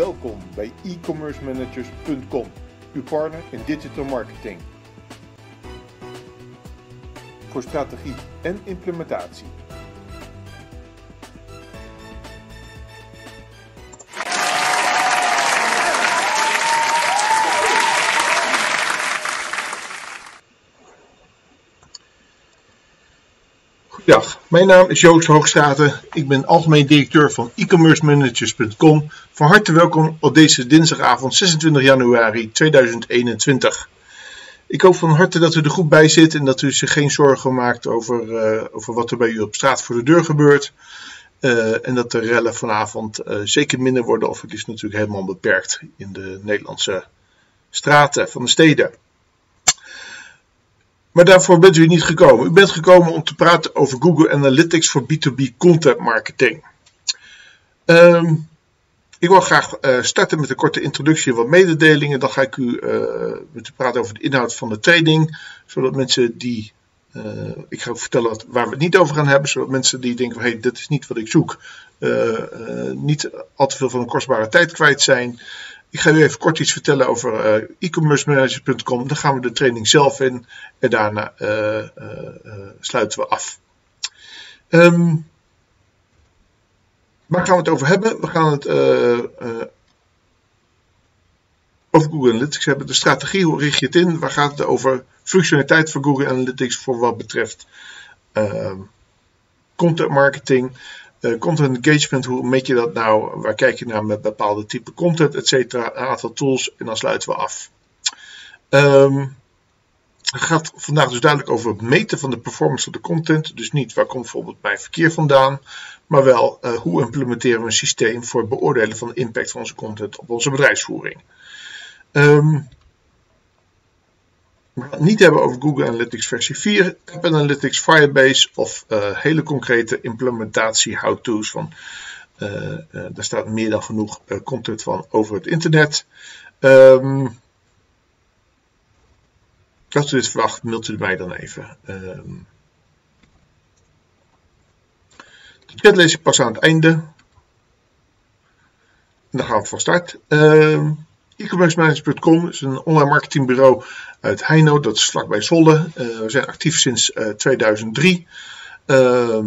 Welkom bij e-commercemanagers.com, uw partner in digital marketing. Voor strategie en implementatie. Mijn naam is Joost Hoogstraten. Ik ben algemeen directeur van e-commercemanagers.com. Van harte welkom op deze dinsdagavond 26 januari 2021. Ik hoop van harte dat u er goed bij zit en dat u zich geen zorgen maakt over, uh, over wat er bij u op straat voor de deur gebeurt. Uh, en dat de rellen vanavond uh, zeker minder worden, of het is natuurlijk helemaal beperkt in de Nederlandse straten van de steden. Maar daarvoor bent u niet gekomen. U bent gekomen om te praten over Google Analytics voor B2B content marketing. Um, ik wil graag uh, starten met een korte introductie en wat mededelingen. Dan ga ik u uh, met u praten over de inhoud van de training. Zodat mensen die. Uh, ik ga vertellen wat, waar we het niet over gaan hebben. Zodat mensen die denken: hé, hey, dit is niet wat ik zoek. niet al te veel van een kostbare tijd kwijt zijn. Ik ga u even kort iets vertellen over uh, e-commercemanagers.com. Dan gaan we de training zelf in en daarna uh, uh, sluiten we af. Um, waar gaan we het over hebben? We gaan het over Google Analytics hebben. De strategie, hoe richt je het in? Waar gaat het over? Functionaliteit van Google Analytics voor wat betreft content marketing. Uh, content engagement, hoe meet je dat nou? Waar kijk je naar met bepaalde type content, et cetera? Een aantal tools en dan sluiten we af. Um, het gaat vandaag dus duidelijk over het meten van de performance van de content. Dus niet waar komt bijvoorbeeld mijn verkeer vandaan, maar wel uh, hoe implementeren we een systeem voor het beoordelen van de impact van onze content op onze bedrijfsvoering. Um, niet hebben over Google Analytics versie 4, App Analytics, Firebase of uh, hele concrete implementatie how-to's van. Uh, uh, daar staat meer dan genoeg content van over het internet. Um, als u dit verwacht, mailt u mij dan even. Um, de chat lees ik pas aan het einde. Dan gaan we van start. Um, e-commercemanagers.com is een online marketingbureau uit Heino, dat is vlakbij Zwolle. Uh, we zijn actief sinds uh, 2003. Uh,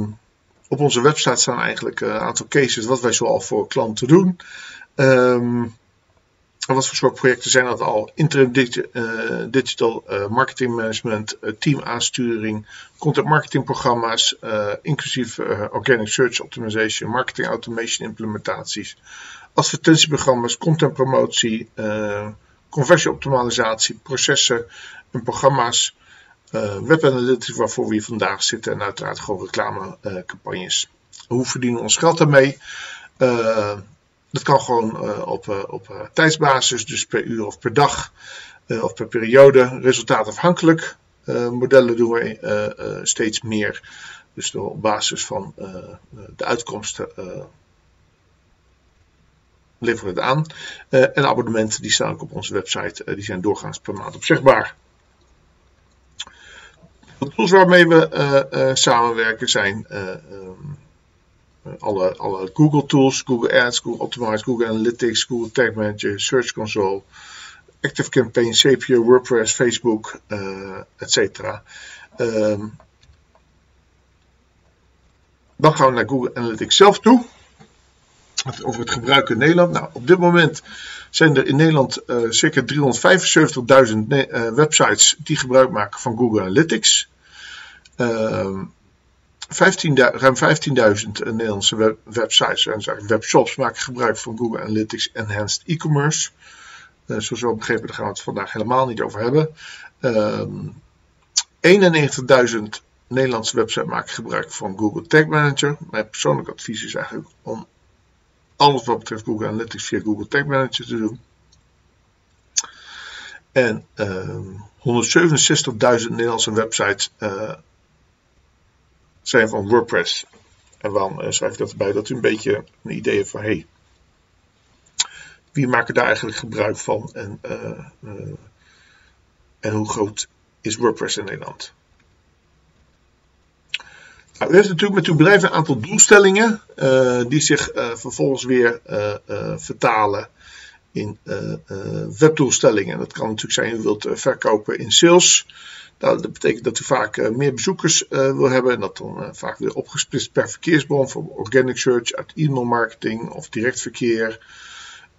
op onze website staan eigenlijk een aantal cases wat wij zoal voor klanten doen. Um, en wat voor soort projecten zijn dat al? Interim digi digital marketing management, uh, teamaansturing, content marketing programma's, inclusief organic search optimization, marketing automation implementaties, advertentieprogramma's, contentpromotie, conversieoptimalisatie, processen en programma's, web analytics waarvoor we hier vandaag zitten en uiteraard gewoon reclamecampagnes. Hoe verdienen we ons geld daarmee? Dat kan gewoon uh, op, uh, op uh, tijdsbasis, dus per uur of per dag of per periode, resultaatafhankelijk. modellen doen we steeds meer. Dus op basis van de uitkomsten leveren het aan. en abonnementen die staan ook op onze website, die zijn doorgaans per maand opzegbaar. De tools waarmee we samenwerken zijn um, alle, alle Google tools, Google Ads, Google Optimize, Google Analytics, Google Tag Manager, Search Console, Active Campaign, Zapier, WordPress, Facebook, etc. Um, dan gaan we naar Google Analytics zelf toe. Over het gebruik in Nederland. Nou, op dit moment zijn er in Nederland uh, circa 375.000 uh, websites die gebruik maken van Google Analytics. Uh, 15, ruim 15.000 Nederlandse web, websites en webshops maken gebruik van Google Analytics Enhanced E-commerce. Zoals we begrepen, daar gaan we het vandaag helemaal niet over hebben. Uh, 91.000 Nederlandse websites maken gebruik van Google Tag Manager. Mijn persoonlijk advies is eigenlijk om alles wat betreft Google Analytics via Google Tag Manager te doen. En uh, 167.000 Nederlandse websites uh, zijn van WordPress. En waarom uh, schrijf ik dat erbij? Dat u een beetje een idee heeft van hey, wie maken daar eigenlijk gebruik van en, uh, en hoe groot is WordPress in Nederland? Nou, u heeft natuurlijk met uw bedrijf een aantal doelstellingen uh, die zich uh, vervolgens weer uh, vertalen in webdoelstellingen. Dat kan natuurlijk zijn, u wilt verkopen in sales. Nou, dat betekent dat u vaak meer bezoekers wil hebben en dat dan vaak weer opgesplitst per verkeersbron, voor organic search, uit e-mail marketing of direct verkeer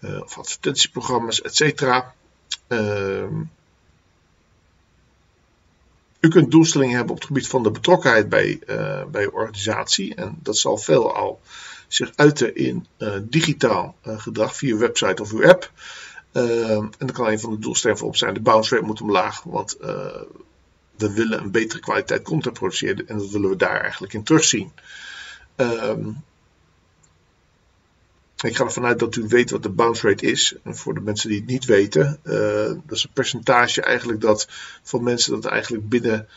of advertentieprogramma's, etc. Ehm, u kunt doelstellingen hebben op het gebied van de betrokkenheid bij, uh, bij uw organisatie. En dat zal veelal zich uiten in uh, digitaal uh, gedrag via uw website of uw app. en dan kan een van de doelstellingen op zijn: de bounce rate moet omlaag. Want we willen een betere kwaliteit content produceren. En dat willen we daar eigenlijk in terugzien. Um, ik ga ervan uit dat u weet wat de bounce rate is. En voor de mensen die het niet weten, uh, dat is een percentage eigenlijk dat van mensen dat eigenlijk binnen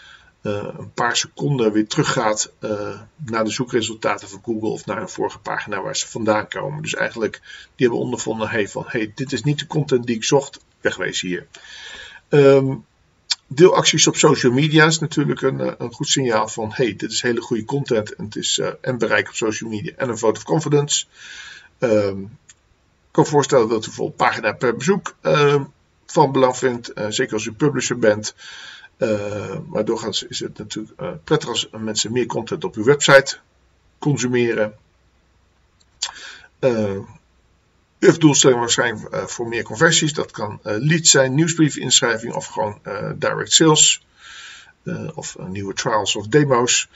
uh, een paar seconden weer teruggaat uh, naar de zoekresultaten van Google of naar een vorige pagina waar ze vandaan komen. Dus eigenlijk die hebben ondervonden hey, van hey, dit is niet de content die ik zocht, wegwezen hier. Um, deelacties op social media is natuurlijk een, een goed signaal van hey, dit is hele goede content en het is en bereik op social media en een vote of confidence. Um, ik kan me voorstellen dat u bijvoorbeeld pagina per bezoek uh, van belang vindt, uh, zeker als u publisher bent. Uh, maar doorgaans is het natuurlijk uh, prettig als mensen meer content op uw website consumeren. u heeft doelstellingen waarschijnlijk voor meer conversies. Dat kan leads zijn, nieuwsbriefinschrijving of gewoon direct sales. of nieuwe trials of demo's.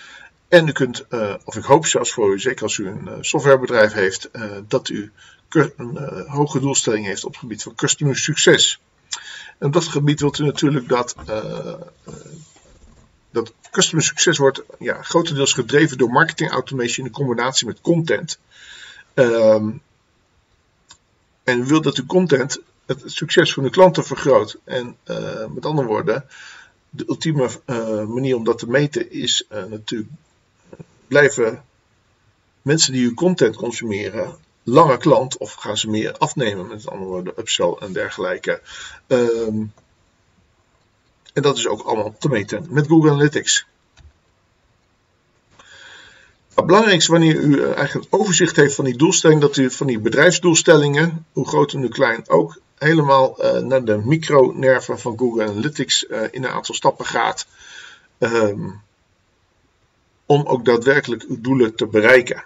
En u kunt, uh, of ik hoop zelfs voor u, zeker als u een uh, softwarebedrijf heeft, uh, dat u een hoge doelstelling heeft op het gebied van customer succes. En op dat gebied wilt u natuurlijk dat, dat customer succes wordt ja, grotendeels gedreven door marketing automation in combinatie met content. Um, en u wilt dat uw content het succes van uw klanten vergroot. En met andere woorden, de ultieme manier om dat te meten is natuurlijk blijven mensen die uw content consumeren langer klant of gaan ze meer afnemen, met andere woorden, upsell en dergelijke. Um, en dat is ook allemaal te meten met Google Analytics. Het belangrijkste wanneer u eh, eigenlijk overzicht heeft van die doelstelling, dat u van die bedrijfsdoelstellingen, hoe groot en hoe klein ook, helemaal uh, naar de micronerven van Google Analytics uh, in een aantal stappen gaat. Um, om ook daadwerkelijk uw doelen te bereiken.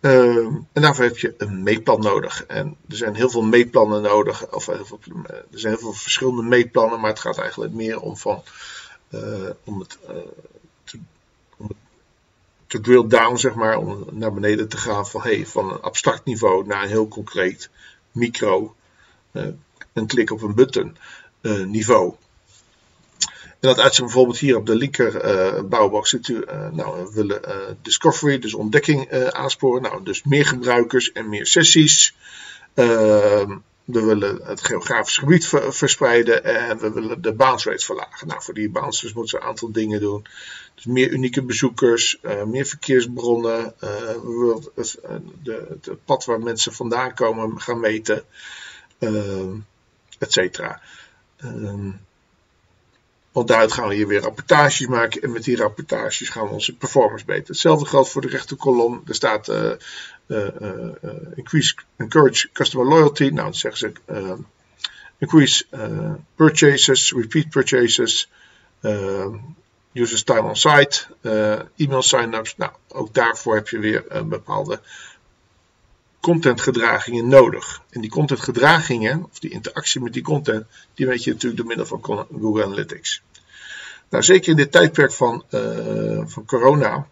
Uh, en daarvoor heb je een meetplan nodig. En er zijn heel veel meetplannen nodig. Of veel, er zijn heel veel verschillende meetplannen. Maar het gaat eigenlijk meer om, van, uh, om, het, uh, te, om het te drill down, zeg maar. Om naar beneden te gaan van, hey, van een abstract niveau naar een heel concreet micro. een klik op een button niveau. En dat uitzicht bijvoorbeeld hier op de linker uh, bouwbox ziet u, uh, nou, we willen uh, discovery, dus ontdekking aansporen. Nou, dus meer gebruikers en meer sessies. Ehm, we willen het geografisch gebied ver verspreiden en we willen de bounce rates verlagen. Nou, voor die bounce rates moeten we een aantal dingen doen. Dus meer unieke bezoekers, meer verkeersbronnen. we willen het, de, pad waar mensen vandaan komen gaan meten, ehm, et cetera. Ehm, want daaruit gaan we hier weer rapportages maken. En met die rapportages gaan we onze performance beter. Hetzelfde geldt voor de rechterkolom. Er staat uh, uh, uh, increase, encourage customer loyalty. Nou, dan zeggen ze increase purchases, repeat purchases, users time on site, e-mail sign-ups. Nou, ook daarvoor heb je weer een bepaalde contentgedragingen nodig. En die contentgedragingen, of die interactie met die content, die weet je natuurlijk door middel van Google Analytics. Nou, zeker in dit tijdperk van, uh, van corona,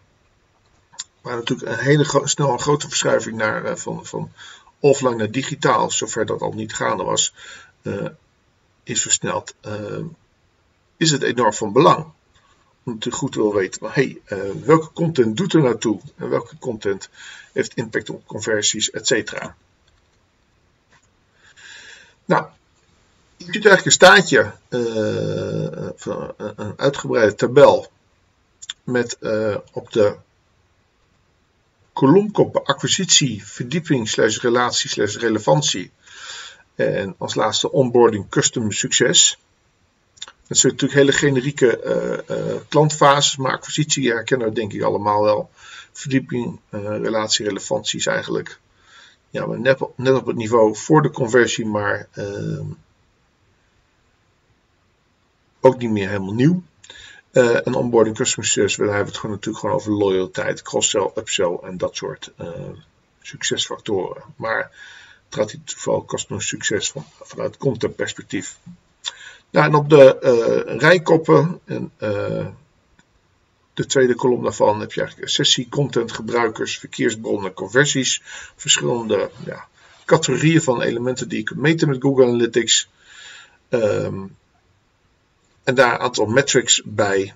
waar natuurlijk een hele snel een grote verschuiving naar, uh, van, van offline naar digitaal, zover dat al niet gaande was, uh, is versneld, is het enorm van belang te goed wil weten, hey, uh, welke content doet er naartoe en welke content heeft impact op conversies, et cetera. Nou, je ziet eigenlijk een staatje, uh, een uitgebreide tabel met op de kolomkoppen acquisitie, verdieping, slash relatie, slash relevantie en als laatste onboarding custom succes. Dat zijn natuurlijk hele generieke uh, klantfases, maar acquisitie herkennen we denk ik allemaal wel. Verdieping, relatie, relevantie is eigenlijk ja, maar net, op, net op het niveau voor de conversie, maar ehm, ook niet meer helemaal nieuw. Uh, en onboarding customer success, we hebben het gewoon natuurlijk gewoon over loyaliteit, cross-sell, upsell en dat soort uh, succesfactoren. Maar het gaat vooral customer succes van, vanuit content perspectief. Nou, en op de uh, rijkoppen en de tweede kolom daarvan heb je eigenlijk sessie, content, gebruikers, verkeersbronnen, conversies, verschillende ja, categorieën van elementen die je kunt meten met Google Analytics. Um, en daar een aantal metrics bij.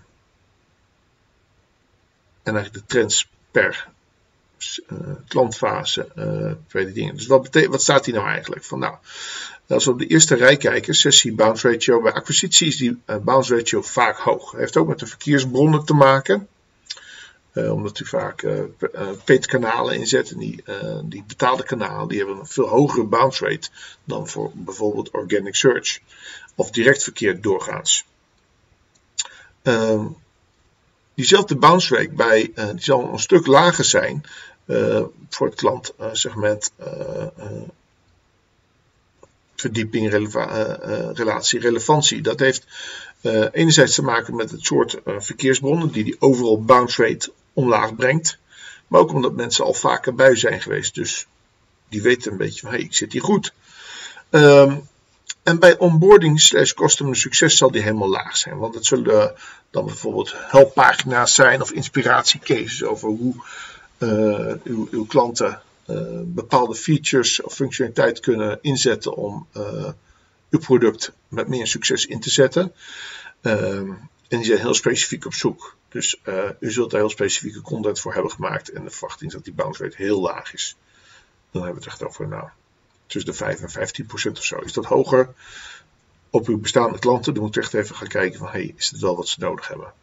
En eigenlijk de trends per uh, klantfase, uh, dingen. Dus wat, wat staat hier nou eigenlijk? Van, nou, als we op de eerste rij kijken, sessie bounce ratio, bij acquisitie is die uh, bounce ratio vaak hoog. Heeft ook met de verkeersbronnen te maken. Uh, omdat u vaak uh, paid kanalen inzet. En die, die betaalde kanalen die hebben een veel hogere bounce rate dan voor bijvoorbeeld organic search. Of direct verkeer doorgaans. Ehm, diezelfde bounce rate bij, die zal een stuk lager zijn voor het klantsegment verdieping, releva relatie, relevantie. Dat heeft enerzijds te maken met het soort verkeersbronnen die die overal bounce rate omlaag brengt. Maar ook omdat mensen al vaker bij zijn geweest. Dus die weten een beetje van, hey, ik zit hier goed. Um, en bij onboarding slash customer succes zal die helemaal laag zijn. Want het zullen dan bijvoorbeeld helppagina's zijn of inspiratiecases over hoe uw, uw, klanten bepaalde features of functionaliteit kunnen inzetten om uh, uw product met meer succes in te zetten. Ehm, en die zijn heel specifiek op zoek. Dus u zult daar heel specifieke content voor hebben gemaakt. En de verwachting is dat die bounce rate heel laag is. Dan hebben we het echt over nou, tussen de 5 en 15 procent of zo. Is dat hoger op uw bestaande klanten? Dan moet je echt even gaan kijken van, hey, is het wel wat ze nodig hebben?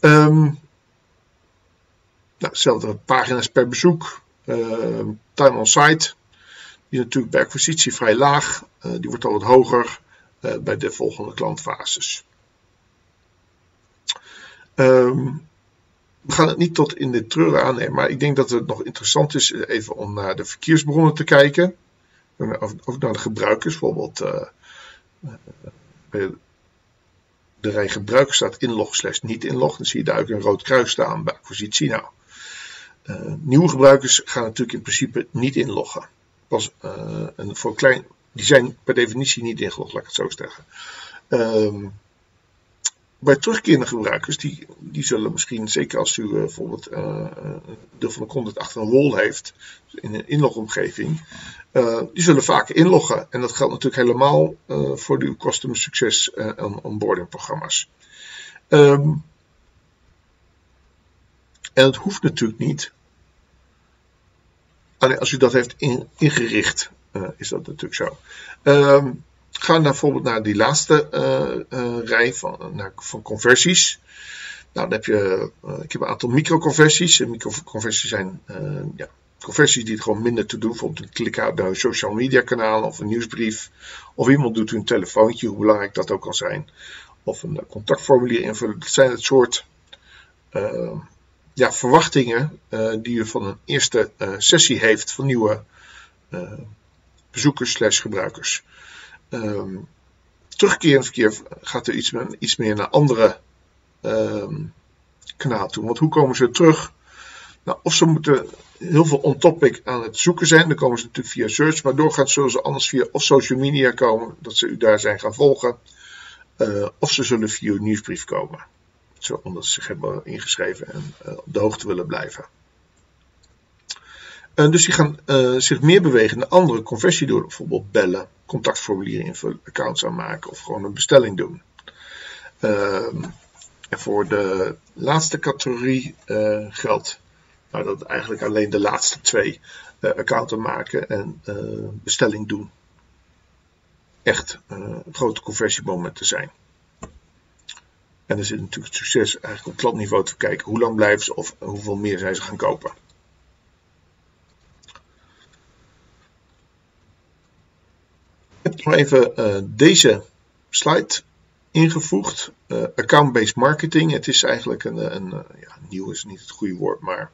Um, hetzelfde pagina's per bezoek. Uh, time on site. Die is natuurlijk bij acquisitie vrij laag. Uh, die wordt al wat hoger uh, bij de volgende klantfases. Um, we gaan het niet tot in de treuren aannemen, maar ik denk dat het nog interessant is even om naar de verkeersbronnen te kijken ook naar de gebruikers. Bijvoorbeeld bij de rij gebruikers staat inlog slash niet inlog. Dan zie je daar ook een rood kruis staan bij acquisitie. Nou, uh, nieuwe gebruikers gaan natuurlijk in principe niet inloggen. Pas, en voor klein, die zijn per definitie niet ingelogd, laat ik het zo zeggen. Um, bij terugkerende gebruikers, die, die zullen misschien, zeker als u uh, bijvoorbeeld uh, deel van de content achter een wall heeft, in een inlogomgeving, die zullen vaker inloggen. En dat geldt natuurlijk helemaal voor uw customer success en onboarding programma's. Um, en het hoeft natuurlijk niet. Alleen als u dat heeft in, ingericht, is dat natuurlijk zo. Um, Ga naar, bijvoorbeeld naar die laatste uh, uh, rij van, naar, van conversies. Nou, dan heb je, ik heb een aantal microconversies. Microconversies zijn ja, conversies die het gewoon minder te doen. Bijvoorbeeld een klik uit naar een social media kanaal of een nieuwsbrief. Of iemand doet een telefoontje, hoe belangrijk dat ook kan zijn. Of een contactformulier invullen. Dat zijn het soort ja, verwachtingen die u van een eerste sessie heeft van nieuwe bezoekers slash gebruikers. Um, gaat er iets, meer naar andere um, kanalen toe. Want hoe komen ze terug? Nou, of ze moeten heel veel on-topic aan het zoeken zijn. Dan komen ze natuurlijk via search. Maar doorgaans zullen ze anders via of social media komen. Dat ze u daar zijn gaan volgen. Of ze zullen via uw nieuwsbrief komen. Omdat ze zich hebben ingeschreven en uh, op de hoogte willen blijven. Uh, dus die gaan zich meer bewegen naar andere conversie door. Bijvoorbeeld bellen, contactformulier invullen, accounts aanmaken of gewoon een bestelling doen. Um, en voor de laatste categorie geldt nou, dat eigenlijk alleen de laatste twee uh, account aanmaken en bestelling doen echt grote conversiemomenten zijn. En er zit natuurlijk het succes eigenlijk op klantniveau te kijken hoe lang blijven ze of hoeveel meer zijn ze gaan kopen. nog even uh, deze slide ingevoegd. Uh, Account-based marketing. Het is eigenlijk een, een, ja, nieuw is niet het goede woord, maar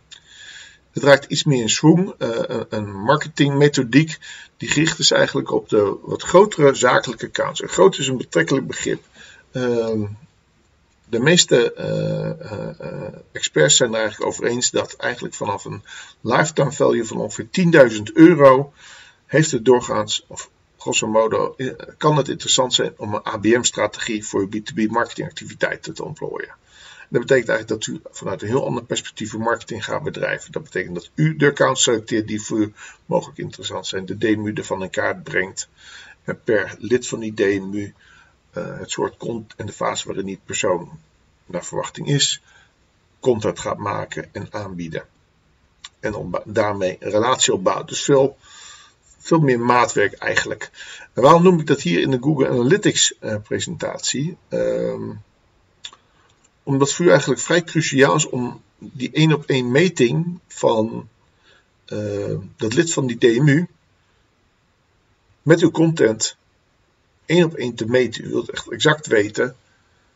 het raakt iets meer in. Uh, een marketingmethodiek die gericht is eigenlijk op de wat grotere zakelijke accounts. En groot is een betrekkelijk begrip. Uh, de meeste uh, experts zijn er eigenlijk over eens dat eigenlijk vanaf een lifetime value van ongeveer 10.000 euro heeft het doorgaans, of grosso modo, kan het interessant zijn om een ABM-strategie voor je B2B marketingactiviteiten te ontplooien. Dat betekent eigenlijk dat u vanuit een heel ander perspectief marketing gaat bedrijven. Dat betekent dat u de accounts selecteert die voor u mogelijk interessant zijn. De DMU ervan in kaart brengt. En per lid van die DMU uh, het soort content en de fase waarin die persoon naar verwachting is, content gaat maken en aanbieden. En om daarmee een relatie opbouwt. Dus veel, veel meer maatwerk eigenlijk. En waarom noem ik dat hier in de Google Analytics uh, presentatie? Uh, omdat voor u eigenlijk vrij cruciaal is om die één op één meting van uh, dat lid van die DMU met uw content één op één te meten. U wilt echt exact weten,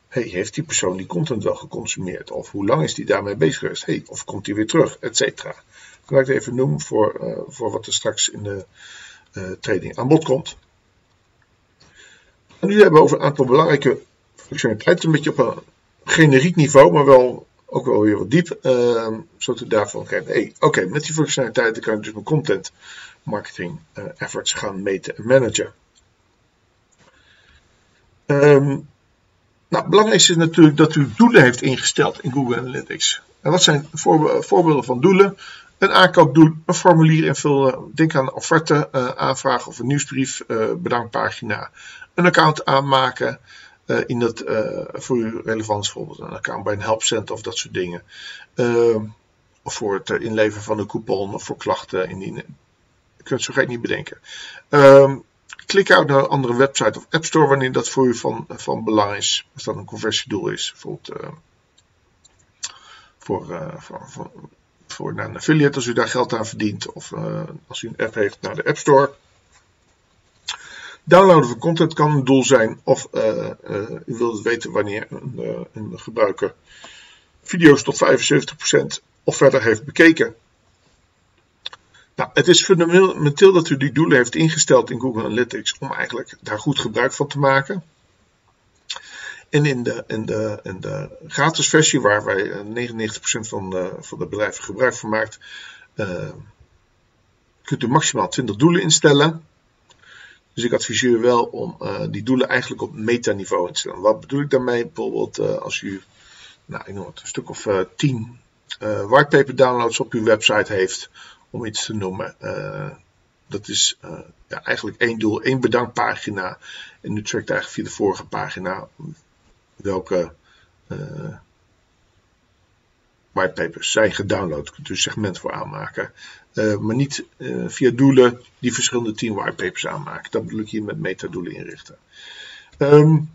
hey, heeft die persoon die content wel geconsumeerd? Of hoe lang is die daarmee bezig geweest? Hey, of komt hij weer terug? Etcetera. Ik ga het even noemen voor, uh, voor wat er straks in de uh, training aan bod komt. En nu hebben we over een aantal belangrijke functionaliteiten, een beetje op een generiek niveau, maar wel ook wel weer wat diep. Uh, zodat u daarvan krijgt, hey, oké, met die functionaliteiten kan ik dus mijn content marketing uh, efforts gaan meten en managen. Um, nou, belangrijk is natuurlijk dat u doelen heeft ingesteld in Google Analytics. En wat zijn voorbeelden van doelen? Een aankoopdoel, een formulier invullen, denk aan een offerte aanvragen of een nieuwsbrief, uh, bedankpagina, een account aanmaken, uh, in dat voor uw relevant bijvoorbeeld een account bij een helpcenter of dat soort dingen. Uh, of voor het inleveren van een coupon of voor klachten indienen. Je kunt het zo gek niet bedenken. Ehm, klik uit naar een andere website of app store wanneer dat voor u van, van belang is. Als dat een conversiedoel is. Bijvoorbeeld voor, voor, voor, voor naar een affiliate als u daar geld aan verdient. Of als u een app heeft naar de App Store. Downloaden van content kan een doel zijn of u wilt weten wanneer een, een, gebruiker video's tot 75% of verder heeft bekeken. Nou, het is fundamenteel dat u die doelen heeft ingesteld in Google Analytics om eigenlijk daar goed gebruik van te maken. En in de, de, de gratis versie, waar wij 99% van de, van de bedrijven gebruik van maakt, kunt u maximaal 20 doelen instellen. Dus ik adviseer u wel om die doelen eigenlijk op metaniveau in te stellen. Wat bedoel ik daarmee? Bijvoorbeeld als u nou, ik noem het, een stuk of uh, 10 whitepaper downloads op uw website heeft, om iets te noemen. dat is ja, eigenlijk één doel, één bedankpagina. En u trackt eigenlijk via de vorige pagina welke whitepapers zijn gedownload. Kunt u een segment voor aanmaken. Maar niet via doelen die verschillende 10 whitepapers aanmaken. Dat bedoel ik hier met metadoelen inrichten. Um,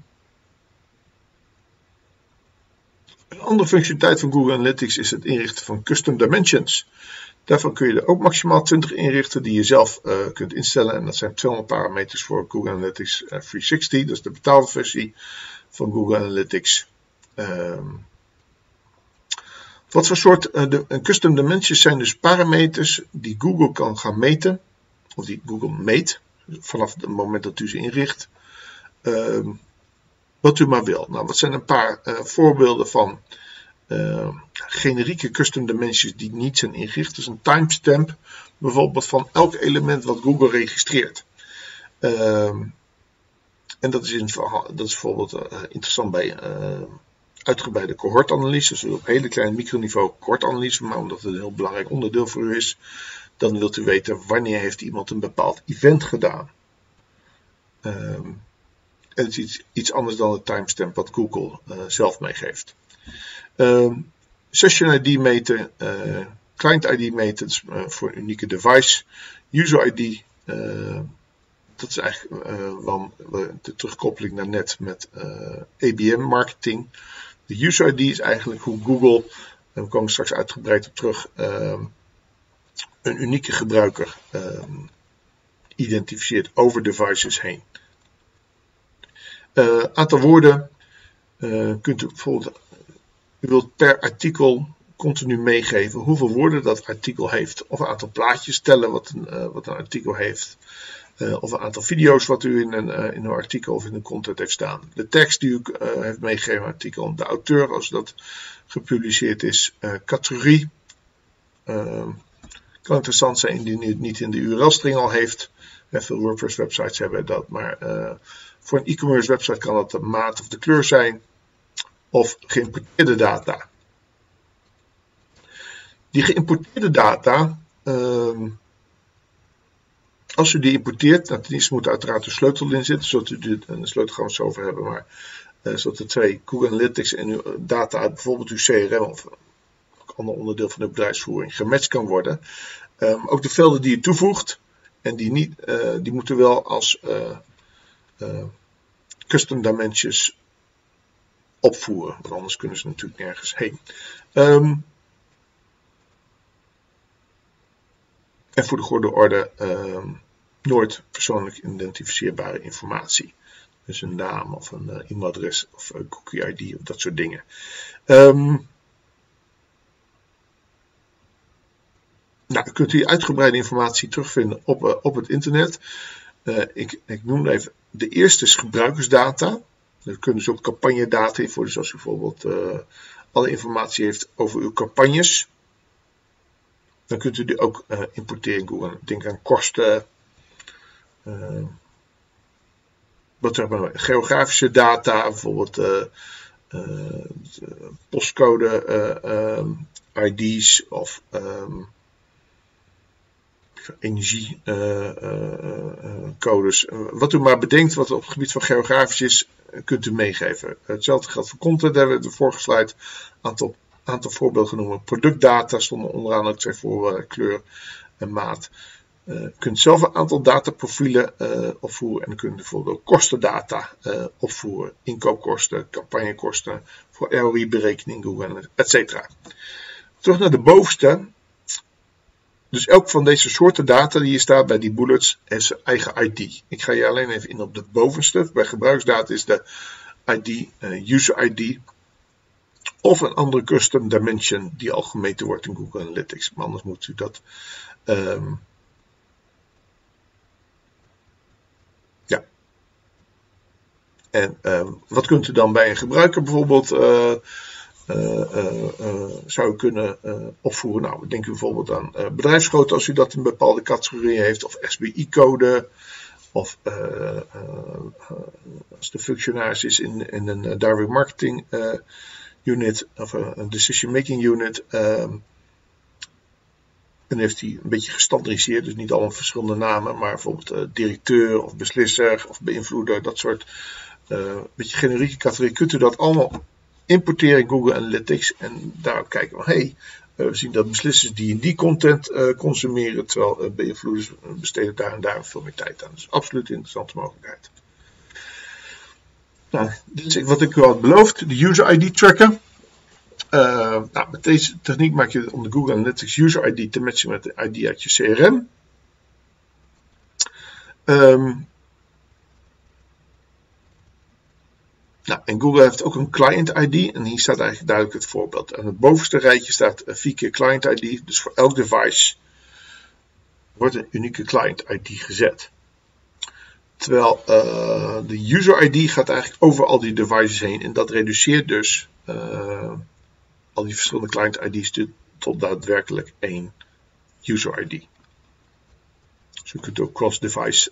een andere functionaliteit van Google Analytics is het inrichten van custom dimensions. Daarvan kun je er ook maximaal 20 inrichten die je zelf uh, kunt instellen. En dat zijn 200 parameters voor Google Analytics 360. Dat is de betaalde versie van Google Analytics. Um, wat voor soort uh, de, custom dimensions zijn dus parameters die Google kan gaan meten, of die Google meet, vanaf het moment dat u ze inricht, uh, wat u maar wil. Nou, wat zijn een paar voorbeelden van uh, generieke custom dimensions die niet zijn ingericht? Dus een timestamp, bijvoorbeeld van elk element wat Google registreert. Ehm, en dat is, dat is bijvoorbeeld interessant bij uitgebreide cohortanalyse, dus op hele kleine microniveau cohortanalyse, maar omdat het een heel belangrijk onderdeel voor u is, dan wilt u weten wanneer heeft iemand een bepaald event gedaan. Um, en het is iets, iets, anders dan het timestamp wat Google uh, zelf meegeeft. Um, session ID meten, uh, client ID meten, uh, voor een unieke device. User ID, dat is eigenlijk de terugkoppeling naar net met ABM marketing. De user ID is eigenlijk hoe Google, en we komen straks uitgebreid op terug, um, een unieke gebruiker um, identificeert over devices heen. Uh, aantal woorden, uh, kunt u bijvoorbeeld, u wilt per artikel continu meegeven hoeveel woorden dat artikel heeft. Of een aantal plaatjes tellen wat een, uh, wat artikel heeft. Uh, of een aantal video's wat u in een, uh, in een artikel of in een content heeft staan. De tekst die u heeft meegegeven in een artikel. De auteur als dat gepubliceerd is. categorie. kan interessant zijn indien u het niet in de URL-string al heeft. veel WordPress websites hebben dat. Maar voor een e-commerce website kan dat de maat of de kleur zijn. Of geïmporteerde data. Die geïmporteerde data, uh, als u die importeert, nou, ten eerste moet uiteraard een sleutel in zitten, zodat u de sleutel gaan we over hebben, maar uh, zodat de twee Google Analytics en uw data uit bijvoorbeeld uw CRM of een ander onderdeel van de bedrijfsvoering gematcht kan worden. Um, ook de velden die je toevoegt, en die, niet, uh, die moeten wel als uh, custom dimensions opvoeren, want anders kunnen ze natuurlijk nergens heen. Um, En voor de goede orde uh, nooit persoonlijk identificeerbare informatie. Dus een naam of een uh, e-mailadres of een cookie ID of dat soort dingen. Um, nou, kunt u uitgebreide informatie terugvinden op, uh, op het internet. Uh, ik, ik noem even, de eerste is gebruikersdata. Daar kunnen dus ook campagnedata in voor. Dus als u bijvoorbeeld alle informatie heeft over uw campagnes dan kunt u die ook uh, importeren in Google. Denk aan kosten, uh, wat zeg maar, geografische data, bijvoorbeeld postcode ID's of um, energiecodes. wat u maar bedenkt wat op het gebied van geografisch is, kunt u meegeven. Hetzelfde geldt voor content, hebben we slide aantal aantal voorbeelden genoemd. Productdata stonden onderaan ook twee voor uh, kleur en maat. Uh, kunt zelf een aantal dataprofielen uh, opvoeren en dan kun je bijvoorbeeld ook kostendata uh, opvoeren. Inkoopkosten, campagnekosten, voor ROI-berekening, etc. Terug naar de bovenste. Dus elk van deze soorten data die hier staat bij die bullets heeft zijn eigen ID. Ik ga je alleen even in op de bovenste. Bij gebruiksdata is de ID, user ID of een andere custom dimension die al gemeten wordt in Google Analytics. Maar anders moet u dat. Um, ja. En um, wat kunt u dan bij een gebruiker bijvoorbeeld. Uh, uh, uh, zou u kunnen opvoeren. Nou, denk u bijvoorbeeld aan bedrijfsgrootte als u dat in bepaalde categorie heeft, of SBI-code, of als de functionaris is in, in een direct marketing unit, of een decision making unit. Um, en heeft hij een beetje gestandardiseerd, dus niet allemaal verschillende namen, maar bijvoorbeeld directeur of beslisser of beïnvloeder, dat soort uh, beetje generieke categorieën. Kunt u dat allemaal importeren Google Analytics en daarop kijken van hey, uh, we zien dat beslissers die in die content consumeren, terwijl beïnvloeders besteden daar en daar veel meer tijd aan. Dus absoluut een interessante mogelijkheid. Nou, dit is wat ik u had beloofd, de user ID tracker. Uh, nou, met deze techniek maak je om de Google Analytics user ID te matchen met de ID uit je CRM. Um, nou, en Google heeft ook een client ID en hier staat eigenlijk duidelijk het voorbeeld. Aan het bovenste rijtje staat vier keer client ID, dus voor elk device wordt een unieke client ID gezet. Terwijl uh, de user ID gaat eigenlijk over al die devices heen. En dat reduceert dus uh, al die verschillende client ID's tot daadwerkelijk één user ID. Dus je kunt ook cross-device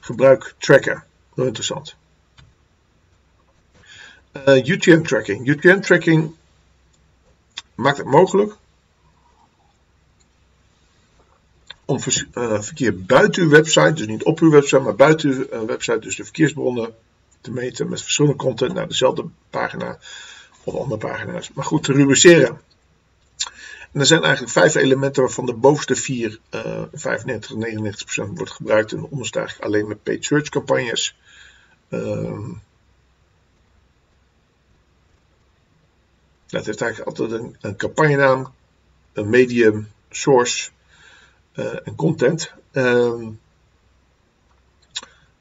gebruik tracken. Heel interessant. UTM tracking. UTM tracking maakt het mogelijk om uh, verkeer buiten uw website, dus niet op uw website, maar buiten uw uh, website, dus de verkeersbronnen te meten met verschillende content naar dezelfde pagina of andere pagina's. Maar goed, te rubriceren. En er zijn eigenlijk vijf elementen waarvan de bovenste vier, uh, 95 99% wordt gebruikt en de onderste eigenlijk alleen met paid search campagnes. Um, het heeft eigenlijk altijd een, campagnenaam, een medium, source, uh, en content. Um,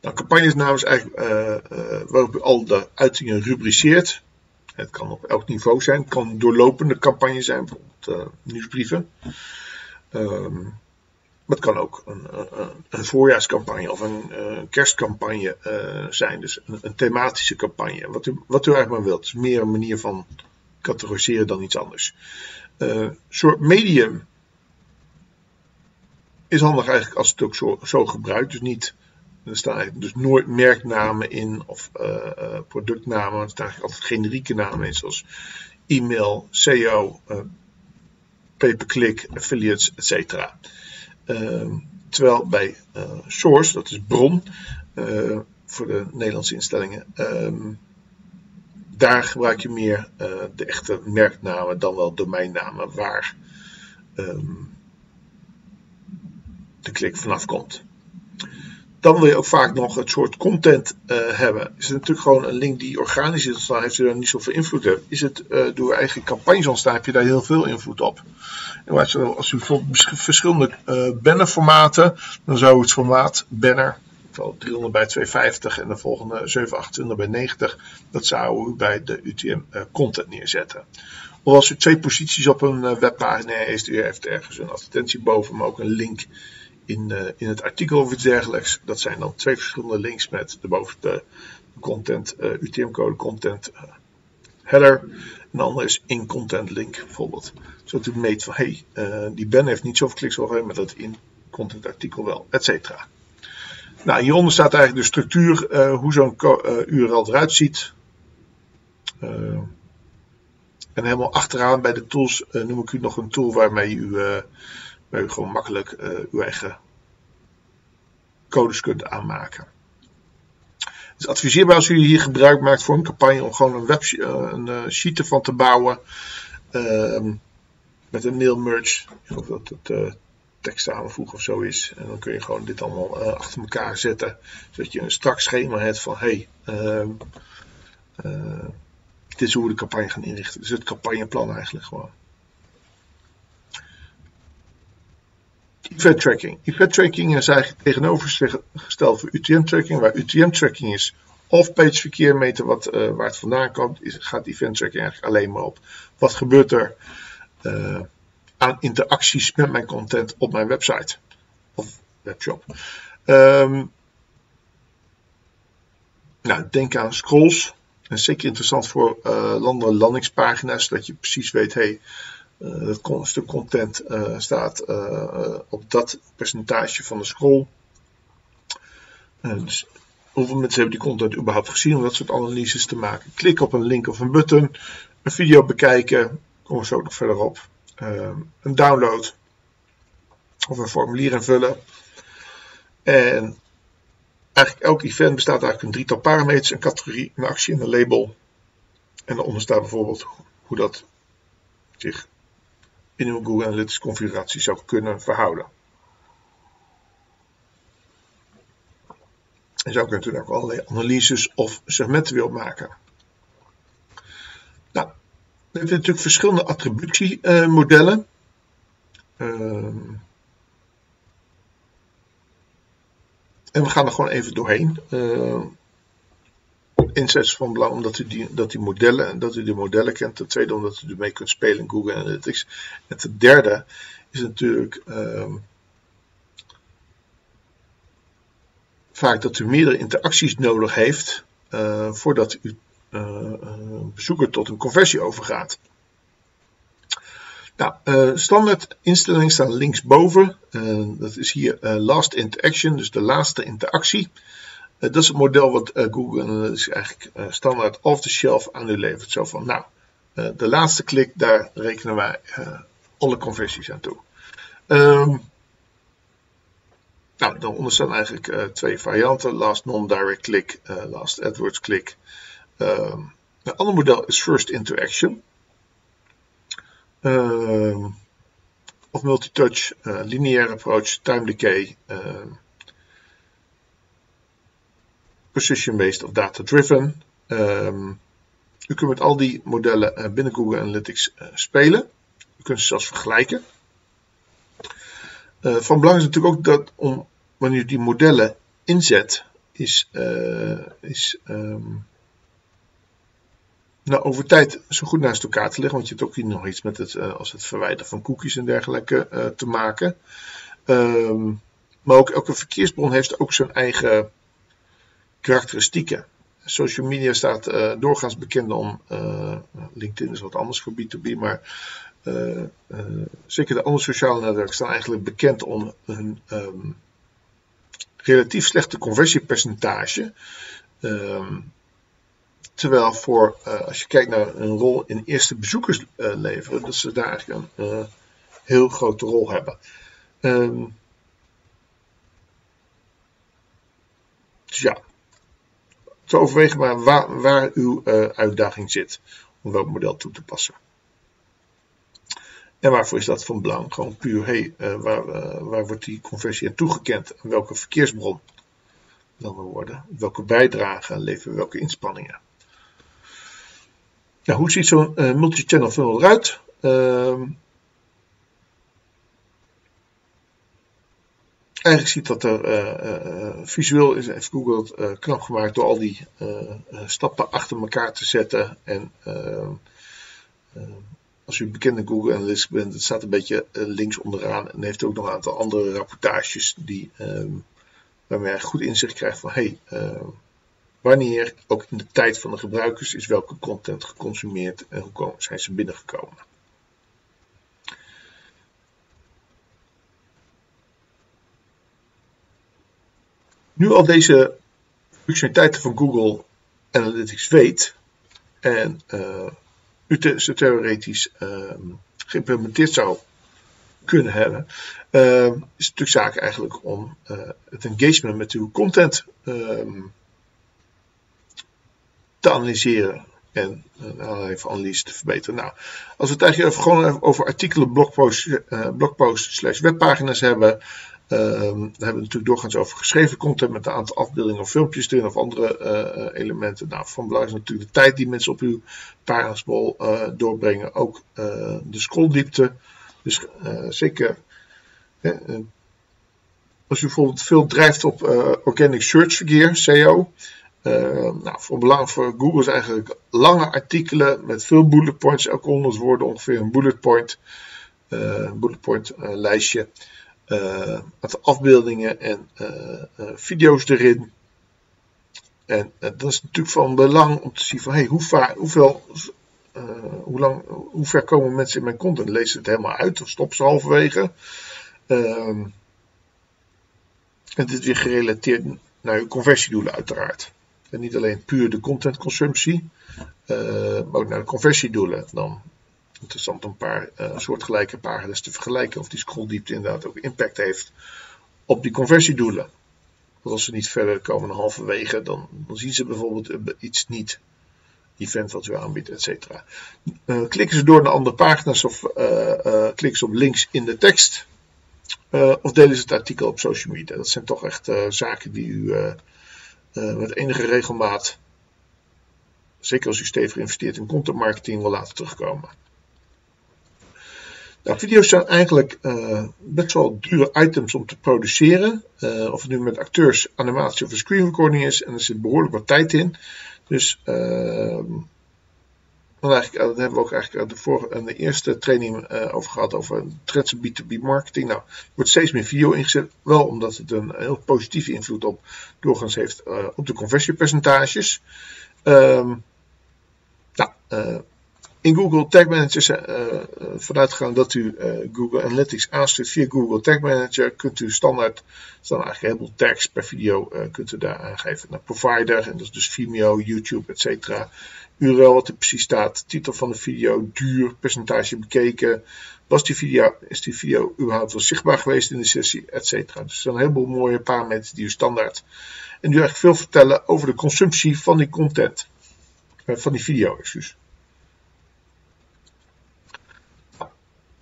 Nou, campagnesnaam is eigenlijk waarop u al de uitingen rubriceert. Het kan op elk niveau zijn. Het kan doorlopende campagne zijn, bijvoorbeeld nieuwsbrieven. Um, maar het kan ook een, een, voorjaarscampagne of een, kerstcampagne zijn. Dus een, een, thematische campagne. Wat u, wat u eigenlijk maar wilt. Het is meer een manier van categoriseren dan iets anders. Uh, soort medium is handig eigenlijk als het ook zo, zo gebruikt. Dus niet, er staan dus nooit merknamen in of uh, productnamen. Er staan eigenlijk altijd generieke namen in, zoals e-mail, SEO, pay-per-click, affiliates, etc. Ehm, terwijl bij uh, source, dat is bron uh, voor de Nederlandse instellingen, ehm, daar gebruik je meer uh, de echte merknamen dan wel domeinnamen waar um, de klik vanaf komt. Dan wil je ook vaak nog het soort content uh, hebben. Is het natuurlijk gewoon een link die organisch is ontstaan, heeft u daar niet zoveel invloed op. Is het uh, door eigen campagnes ontstaan, heb je daar heel veel invloed op. En als, als u bijvoorbeeld verschillende bannerformaten, dan zou het formaat banner, 300 bij 250 en de volgende 728 bij 90, dat zou u bij de UTM content neerzetten. Of als u twee posities op een webpagina heeft, u heeft ergens een advertentie boven, maar ook een link in, uh, in het artikel of iets dergelijks. Dat zijn dan twee verschillende links met de bovenste content, eh, UTM-code content header. En de andere is in content link bijvoorbeeld. Zodat u meet van hé, hey, die Ben heeft niet zoveel kliks over, maar dat in content artikel wel, et cetera. Nou, hieronder staat eigenlijk de structuur, hoe zo'n URL eruit ziet. en helemaal achteraan bij de tools noem ik u nog een tool waarmee u waar u gewoon makkelijk uw eigen codes kunt aanmaken. Het is adviseerbaar als u hier gebruik maakt voor een campagne om gewoon een, web, een sheet ervan te bouwen. Uh, met een mail merge. Ik geloof dat het tekst samenvoegen of zo is. En dan kun je gewoon dit allemaal achter elkaar zetten. Zodat je een strak schema hebt van hey, ehm, dit is hoe we de campagne gaan inrichten. Dus het campagneplan eigenlijk gewoon. Event tracking. Event tracking is eigenlijk tegenovergesteld voor UTM tracking. Waar UTM tracking is off-page verkeer meten wat, uh, waar het vandaan komt, is, gaat event tracking eigenlijk alleen maar op. Wat gebeurt er aan interacties met mijn content op mijn website of webshop? Um, nou, denk aan scrolls. Is zeker interessant voor uh, landen landingspagina's, dat je precies weet, hey, uh, het stuk content uh, staat op dat percentage van de scroll. dus hoeveel mensen hebben die content überhaupt gezien om dat soort analyses te maken? Klik op een link of een button, een video bekijken, komen we zo nog verder op. een download of een formulier invullen. En eigenlijk elk event bestaat eigenlijk een drietal parameters, een categorie, een actie en een label. En daaronder staat bijvoorbeeld hoe dat zich in uw Google Analytics configuratie zou kunnen verhouden. En zo kunt u ook allerlei analyses of segmenten wil maken. We hebben natuurlijk verschillende attributiemodellen. Uh, en we gaan er gewoon even doorheen. Uh, inzet van belang omdat u, die, dat, die modellen, dat u de modellen kent. Ten tweede omdat u ermee kunt spelen in Google Analytics. En ten derde is natuurlijk uh, vaak dat u meerdere interacties nodig heeft uh, voordat uh, bezoeker tot een conversie overgaat. Nou, uh, standaard instellingen staan linksboven. Dat is hier last interaction, dus de laatste interactie. Eh, dat is het model wat Google Analytics eigenlijk standaard off-the-shelf aan u levert. Zo van, nou, de laatste klik, daar rekenen wij alle conversies aan toe. Um, nou, dan staan eigenlijk twee varianten. Last non-direct click, last AdWords click. Um, een ander model is first interaction. Um, of multi-touch, lineair approach, time decay position-based of data-driven. U kunt met al die modellen uh, binnen Google Analytics uh, spelen. U kunt ze zelfs vergelijken. Uh, van belang is natuurlijk ook dat om, wanneer u die modellen inzet is, is ehm, nou, over tijd zo goed naast elkaar te leggen, want je hebt ook hier nog iets met het, als het verwijderen van cookies en dergelijke te maken. Ehm, maar ook elke verkeersbron heeft ook zijn eigen karakteristieken. Social media staat uh, doorgaans bekend om, LinkedIn is wat anders voor B2B, maar zeker de andere sociale netwerken staan eigenlijk bekend om hun um, relatief slechte conversiepercentage. Um, terwijl voor, als je kijkt naar een rol in eerste bezoekers leveren, dat ze daar eigenlijk een heel grote rol hebben. Um, dus ja, te overwegen maar waar, waar uw uitdaging zit. Om welk model toe te passen. En waarvoor is dat van belang? Gewoon puur, hey, waar, waar wordt die conversie aan toegekend? En welke verkeersbron? Dan worden, welke bijdrage leveren welke inspanningen? Hoe ziet zo'n multi-channel funnel eruit? Ehm, Eigenlijk ziet dat er uh, uh, visueel is, heeft Google uh, knap gemaakt door al die stappen achter elkaar te zetten. En ehm, als u bekende Google Analytics bent, het staat een beetje links onderaan en heeft ook nog een aantal andere rapportages die, ehm, waarmee je goed inzicht krijgt van hey, wanneer, ook in de tijd van de gebruikers, is welke content geconsumeerd en hoe zijn ze binnengekomen. nu al deze functionaliteiten van Google Analytics weet en uh, ze theoretisch uh, geïmplementeerd zou kunnen hebben, uh, is het natuurlijk zaak eigenlijk om uh, het engagement met uw content ehm, te analyseren en uh, even analyse te verbeteren. Nou, als we het eigenlijk even gewoon over artikelen, blogposts, blogposts slash webpagina's hebben, daar hebben we natuurlijk doorgaans over geschreven content met een aantal afbeeldingen of filmpjes erin of andere uh, elementen. Nou, van belang is natuurlijk de tijd die mensen op uw pagina's uh, doorbrengen. Ook de scrolldiepte. Dus zeker als u bijvoorbeeld veel drijft op organic search verkeer, SEO. Nou, van belang voor Google is eigenlijk lange artikelen met veel bullet points. Elke 100 woorden ongeveer een bullet point, bullet point lijstje uh, met afbeeldingen en uh, uh, video's erin. En dat is natuurlijk van belang om te zien van hey, hoe, hoeveel, hoe, lang, hoe ver komen mensen in mijn content? Ze het helemaal uit of stoppen ze halverwege? Ehm, en dit is weer gerelateerd naar uw conversiedoelen uiteraard. En niet alleen puur de contentconsumptie, maar ook naar de conversiedoelen. Dan interessant om een paar uh, soortgelijke pagina's te vergelijken. Of die scrolldiepte inderdaad ook impact heeft op die conversiedoelen. Want als ze niet verder komen dan halverwege, dan, dan zien ze bijvoorbeeld iets niet. Event wat u aanbiedt, et cetera. Uh, klikken ze door naar andere pagina's of uh, klikken ze op links in de tekst. of delen ze het artikel op social media. Dat zijn toch echt zaken die u met enige regelmaat, zeker als u stevig investeert in content marketing, wil laten terugkomen. Nou, video's zijn eigenlijk uh, best wel dure items om te produceren. Uh, of het nu met acteurs, animatie of een screen recording is. En er zit behoorlijk wat tijd in. Dus uh, dan daar hebben we ook eigenlijk de, vorige, de eerste training over gehad. Over trends B2B marketing. Nou, er wordt steeds meer video ingezet. Wel omdat het een heel positieve invloed op doorgaans heeft op de conversiepercentages. Ehm, nou, in Google Tag Manager is vanuitgegaan dat u Google Analytics aanstuurt via Google Tag Manager. Kunt u standaard, staan eigenlijk heleboel tags per video, kunt u daar aangeven naar provider. En dat is dus Vimeo, YouTube, etc. URL wat er precies staat, titel van de video, duur, percentage bekeken. Was die video, is die video überhaupt wel zichtbaar geweest in de sessie, etc. Dus er zijn een heleboel mooie parameters die u standaard. En u eigenlijk veel vertellen over de consumptie van die content. van die video, excuus.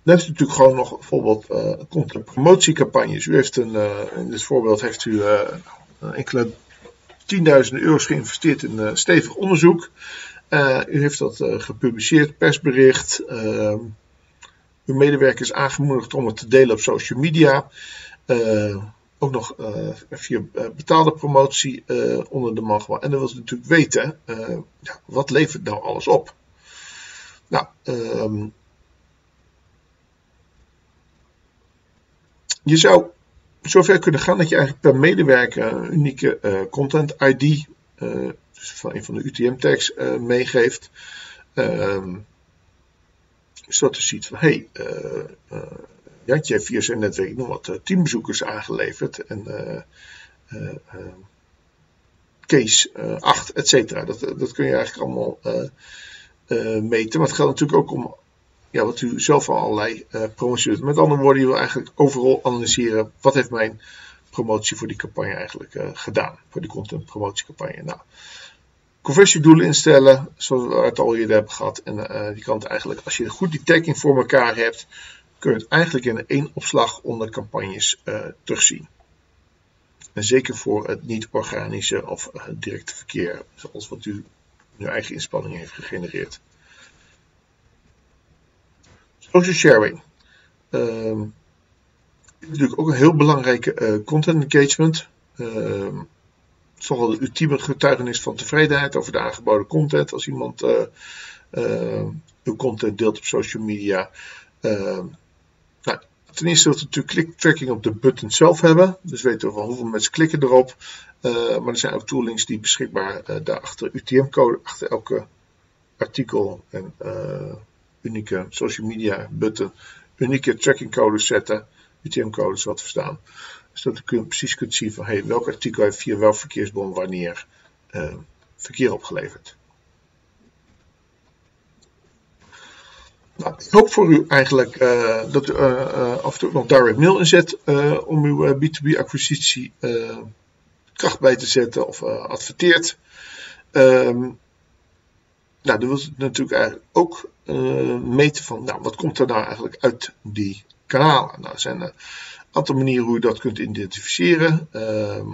Dan heeft u natuurlijk gewoon nog bijvoorbeeld uh, promotiecampagnes. U heeft een, uh, in dit voorbeeld heeft u uh, enkele tienduizenden euro's geïnvesteerd in stevig onderzoek. U heeft dat gepubliceerd, persbericht. uw medewerkers aangemoedigd om het te delen op social media. ook nog via betaalde promotie onder de man En dan wil ze natuurlijk weten, ja, wat levert nou alles op? Nou, um, je zou zover kunnen gaan dat je eigenlijk per medewerker een unieke content ID, dus van een van de UTM-tags, uh, meegeeft. Zodat je ziet van, hé, hey, Jantje heeft via zijn netwerk nog wat teambezoekers aangeleverd. En case 8, et cetera. Dat, dat kun je eigenlijk allemaal meten. Maar het geldt natuurlijk ook om ja, wat u zelf al allerlei uh. Met andere woorden, je wil eigenlijk overal analyseren wat heeft mijn promotie voor die campagne eigenlijk uh, gedaan. Voor die content promotiecampagne. Nou, conversiedoelen instellen, zoals we het al eerder hebben gehad. En uh, die kan het eigenlijk, als je goed die tagging voor elkaar hebt, kun je het eigenlijk in één opslag onder campagnes terugzien. En zeker voor het niet-organische of directe verkeer, zoals wat u uw eigen inspanning heeft gegenereerd. Social sharing. Is natuurlijk ook een heel belangrijke uh, content engagement. Uh, het is de ultieme getuigenis van tevredenheid over de aangeboden content. Als iemand uh, uw content deelt op social media. Ehm, nou, ten eerste wilt u natuurlijk click tracking op de button zelf hebben. Dus weten we van hoeveel mensen klikken erop. maar er zijn ook toolings die beschikbaar daarachter UTM-code achter elke artikel en unieke social media button, unieke tracking codes zetten, UTM-codes wat verstaan. Zodat je precies kunt zien van hey, welk artikel heeft via welk verkeersbron wanneer uh, verkeer opgeleverd. Nou, ik hoop voor u eigenlijk uh, dat u uh, af en toe nog direct mail inzet om uw B2B acquisitie kracht bij te zetten of adverteert. Um, nou, dan wil het natuurlijk eigenlijk ook meten van, nou, wat komt er nou eigenlijk uit die kanalen? Nou, er zijn een aantal manieren hoe je dat kunt identificeren. Uh,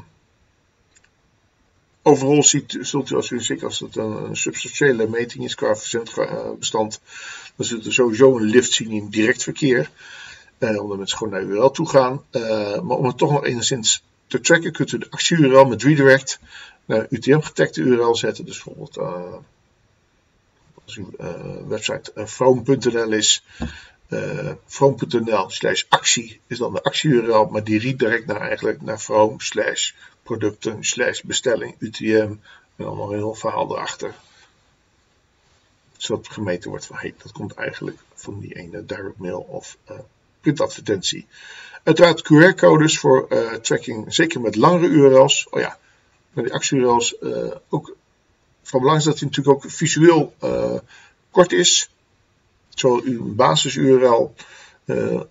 overal ziet, zult u, als u zeker als het een, substantiële meting is qua verzendbestand, dan zult u sowieso een lift zien in direct verkeer. Uh, omdat mensen gewoon naar URL toe gaan. Uh, maar om het toch nog enigszins te tracken, kunt u de actie-URL met redirect naar UTM-getagde URL zetten. Dus bijvoorbeeld als uw website uh, is, uh, vroom.nl slash actie is dan de actie-URL, maar die redirect naar eigenlijk naar vroom slash producten slash bestelling UTM en allemaal een heel verhaal erachter. Zodat gemeten wordt van hey, dat komt eigenlijk van die ene direct mail of uh, printadvertentie. Uiteraard QR-codes voor uh, tracking, zeker met langere URL's. Oh ja, met die actie-URL's ook van belang is dat hij natuurlijk ook visueel kort is. Zowel uw basis-URL eh,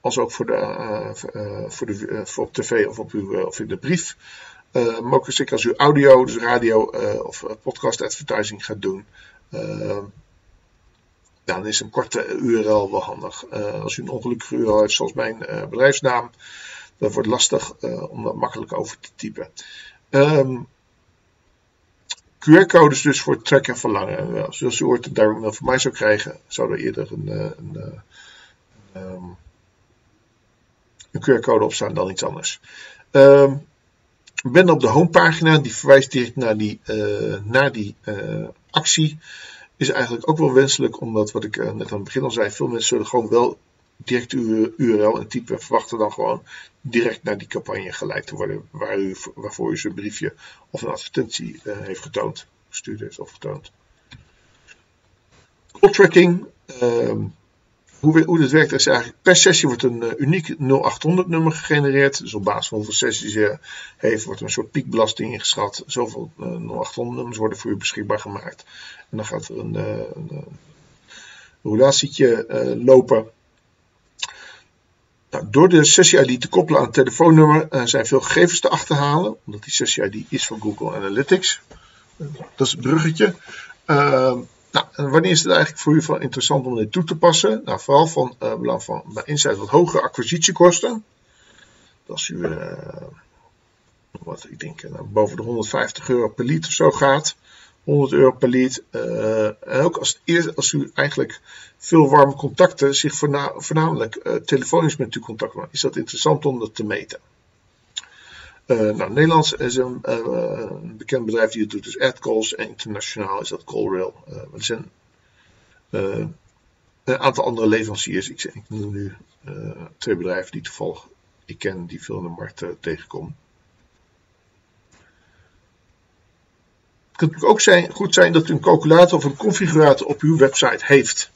als ook voor, de, uh, voor, de, voor op tv of, op uw, of in de brief. maar ook zeker als u audio, dus radio of podcast advertising gaat doen. dan is een korte URL wel handig. als u een ongelukkige URL heeft zoals mijn bedrijfsnaam, dan wordt het lastig om dat makkelijk over te typen. Um, QR-codes dus voor het tracken van lange. Als u ooit een direct mail van mij zou krijgen, zou er eerder een, eh, een, een, eh, ehm, een QR-code op staan dan iets anders. Um, ben op de homepagina, die verwijst direct naar die, uh, naar die actie. Is eigenlijk ook wel wenselijk, omdat wat ik net aan het begin al zei, veel mensen zullen gewoon wel direct uw URL en typen verwachten dan gewoon direct naar die campagne geleid te worden waar u, waarvoor u zijn briefje of een advertentie uh, heeft getoond, gestuurd heeft of getoond. Call. Uh, hoe, hoe dit werkt is eigenlijk per sessie wordt een uh, uniek 0800 nummer gegenereerd. Dus op basis van hoeveel sessies je heeft wordt een soort piekbelasting ingeschat. Zoveel 0800 eh, nummers worden voor u beschikbaar gemaakt. En dan gaat er een, een, een relatietje lopen nou, door de sessie-ID te koppelen aan het telefoonnummer uh, zijn veel gegevens te achterhalen, omdat die sessie-ID is van Google Analytics. Dat is het bruggetje. Uh, nou, wanneer is het eigenlijk voor u van interessant om dit toe te passen? Nou, vooral van uh, belang van bij Insight wat hogere acquisitiekosten. Als u, wat ik denk, nou, boven de 150 euro per of zo gaat, 100 euro per lead. Uh, en ook als, als u eigenlijk veel warme contacten zich voornamelijk uh, telefonisch met u contact maakt, is dat interessant om dat te meten. nou, Nederlands is een, een, bekend bedrijf die het doet, dus AdCalls. En internationaal is dat CallRail. er zijn een aantal andere leveranciers. Ik, ik noem nu twee bedrijven die toevallig ik ken, die veel in de markt tegenkomen. Het kan natuurlijk ook zijn, goed zijn dat u een calculator of een configurator op uw website heeft.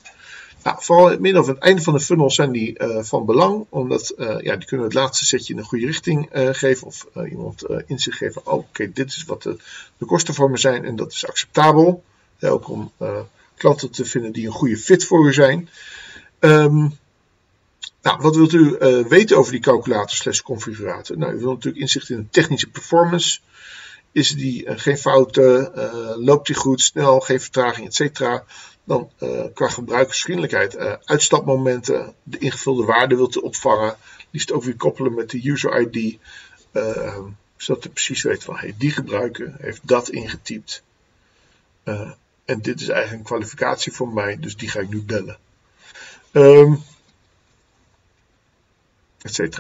Nou, vooral in het midden of het einde van de funnel zijn die uh, van belang, omdat uh, ja, die kunnen het laatste setje in een goede richting uh, geven of iemand inzicht geven. Oh, oké, dit is wat de, de, kosten voor me zijn en dat is acceptabel. Ook om klanten te vinden die een goede fit voor u zijn. Um, nou, wat wilt u weten over die calculator slash configurator? Nou, u wilt natuurlijk inzicht in de technische performance. Is die uh, geen fouten, uh, loopt die goed, snel, geen vertraging, etc. Dan uh, qua gebruikersvriendelijkheid, uitstapmomenten, de ingevulde waarde wilt opvangen. Liefst ook weer koppelen met de user ID. zodat u precies weet van hey, die gebruiker heeft dat ingetypt. en dit is eigenlijk een kwalificatie voor mij, dus die ga ik nu bellen. Um, etc.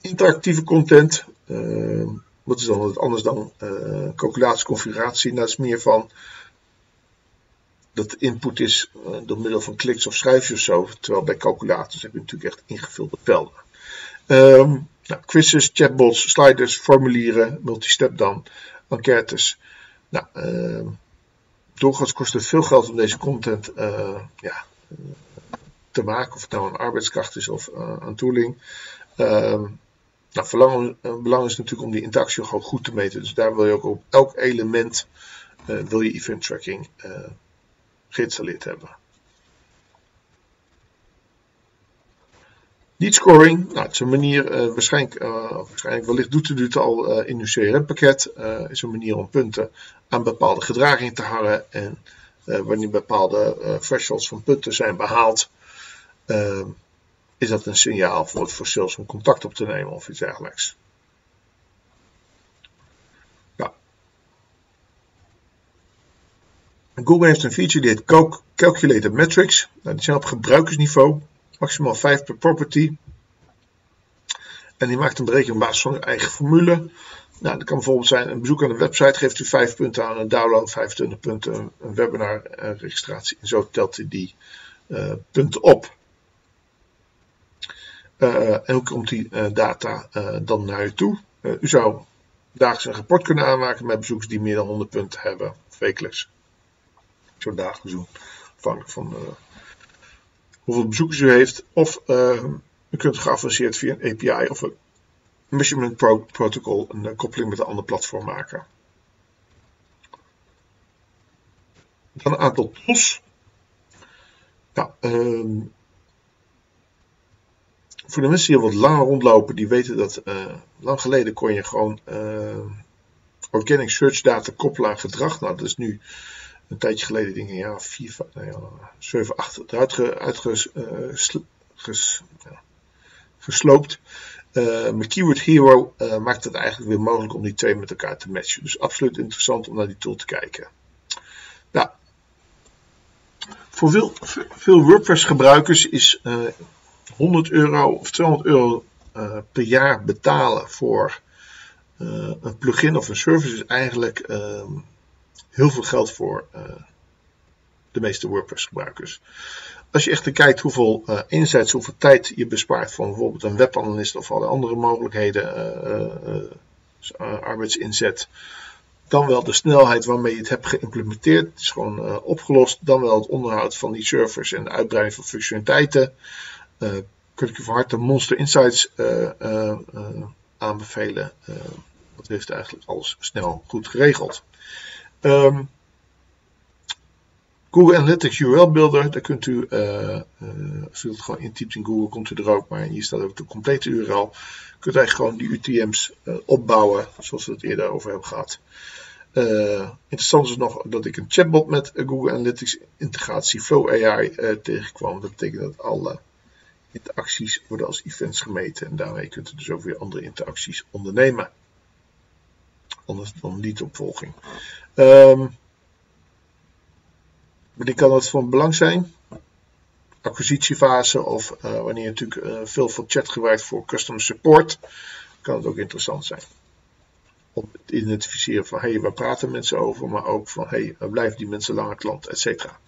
Interactieve content, uh, wat is dan anders dan uh, calculatie, configuratie? Nou, dat is meer van dat input is uh, door middel van kliks of schrijfjes of zo. Terwijl bij calculators heb je natuurlijk echt ingevulde velden. Um, nou, quizzes, chatbots, sliders, formulieren, multistep dan, enquêtes. Nou, uh, doorgaans kost het veel geld om deze content ja, te maken. Of het nou een arbeidskracht is of uh, een tooling. Um, nou, belang, belang is natuurlijk om die interactie gewoon goed te meten. Dus daar wil je ook op elk element uh, wil je event tracking uh, geïnstalleerd hebben. Lead scoring, nou, het is een manier, waarschijnlijk, waarschijnlijk wellicht doet het al in uw CRM-pakket, is een manier om punten aan bepaalde gedragingen te hangen en wanneer bepaalde thresholds van punten zijn behaald, is dat een signaal voor het om contact op te nemen of iets dergelijks. Google heeft een feature die heet Calculated Metrics. Nou, die zijn op gebruikersniveau, maximaal 5 per property. En die maakt een berekening op basis van uw eigen formule. Nou, dat kan bijvoorbeeld zijn een bezoek aan de website geeft u 5 punten aan, een download 25 punten, een webinar registratie. En zo telt hij die uh, punten op. En hoe komt die uh, data uh, dan naar u toe? u zou dagelijks een rapport kunnen aanmaken met bezoekers die meer dan 100 punten hebben, wekelijks. Zo dagelijks doen, afhankelijk van hoeveel bezoekers u heeft. Of u kunt geavanceerd via een API of een measurement pro protocol een koppeling met een ander platform maken. Dan een aantal tools. Nou, ehm, voor de mensen die al wat langer rondlopen, die weten dat uh, lang geleden kon je gewoon uh, organic search data koppelen aan gedrag. Nou, dat is nu een tijdje geleden, denk ik, ja, 4, nou ja, 7, 8 eruit ge, uitges, uh, gesloopt. Met Keyword Hero maakt het eigenlijk weer mogelijk om die twee met elkaar te matchen. Dus absoluut interessant om naar die tool te kijken. Nou, voor veel, veel WordPress gebruikers is 100 euro of 200 euro uh, per jaar betalen voor uh, een plugin of een service is eigenlijk uh, heel veel geld voor eh, de meeste WordPress gebruikers. Als je echt kijkt hoeveel insights, hoeveel tijd je bespaart van bijvoorbeeld een webanalist of alle andere mogelijkheden, arbeidsinzet, dan wel de snelheid waarmee je het hebt geïmplementeerd, het is gewoon opgelost, dan wel het onderhoud van die servers en de uitbreiding van functionaliteiten. Uh, kun ik je van harte Monster Insights uh, uh, aanbevelen. dat heeft eigenlijk alles snel goed geregeld. Um, Google Analytics URL Builder, daar kunt u, als u het gewoon intypt in Google, komt u er ook, maar hier staat ook de complete URL. Kunt u eigenlijk gewoon die UTM's opbouwen, zoals we het eerder over hebben gehad. Interessant is nog dat ik een chatbot met Google Analytics integratie Flow AI tegenkwam. Dat betekent dat alle interacties worden als events gemeten en daarmee kunt u dus ook weer andere interacties ondernemen. Anders dan lead-opvolging. Um, wanneer kan dat van belang zijn? acquisitiefase of wanneer je natuurlijk veel van chat gebruikt voor customer support, kan het ook interessant zijn. Om het identificeren van hé, hey, waar praten mensen over, maar ook van hé, hey, blijven die mensen langer klant, et cetera.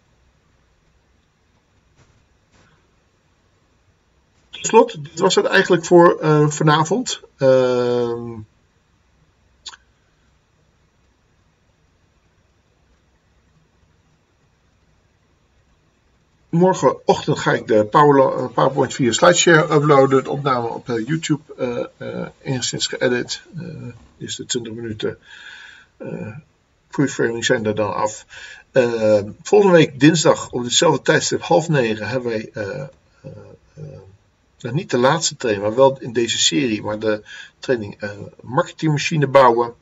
Slot, dit was het eigenlijk voor uh, vanavond. Uh, morgenochtend ga ik de eh, PowerPoint via SlideShare uploaden. De opname op eh, YouTube uh, enigszins geëdit. is de 20 minuten preframing zijn er dan af. volgende week dinsdag op hetzelfde tijdstip half negen hebben wij niet de laatste training, maar wel in deze serie, maar de training marketingmachine bouwen.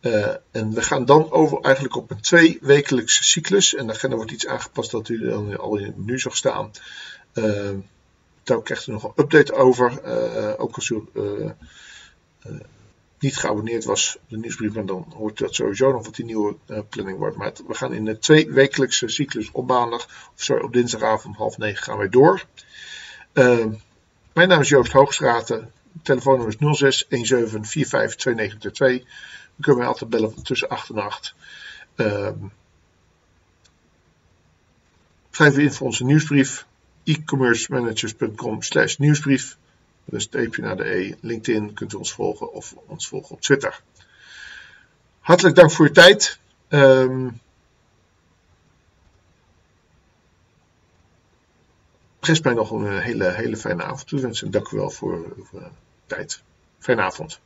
Uh, en we gaan dan over eigenlijk op een twee wekelijkse cyclus. En daar wordt iets aangepast dat u dan al in het zag staan. Uh, daar krijgt u nog een update over. Uh, ook als u niet geabonneerd was op de nieuwsbrief, dan hoort u dat sowieso nog wat die nieuwe planning wordt. Maar we gaan in een twee wekelijkse cyclus op maandag, of sorry, op dinsdagavond half negen gaan wij door. Mijn naam is Joost Hoogstraten. Telefoonnummer is 06 17 45 2922. Dan kunnen wij altijd bellen tussen 8 en 8. Um, schrijf u in voor onze nieuwsbrief. e-commercemanagers.com slash nieuwsbrief. Dus streepje naar de E. LinkedIn kunt u ons volgen of ons volgen op Twitter. Hartelijk dank voor uw tijd. Um, rest mij nog een hele, hele fijne avond toewensen. Dank u wel voor uw tijd. Fijne avond.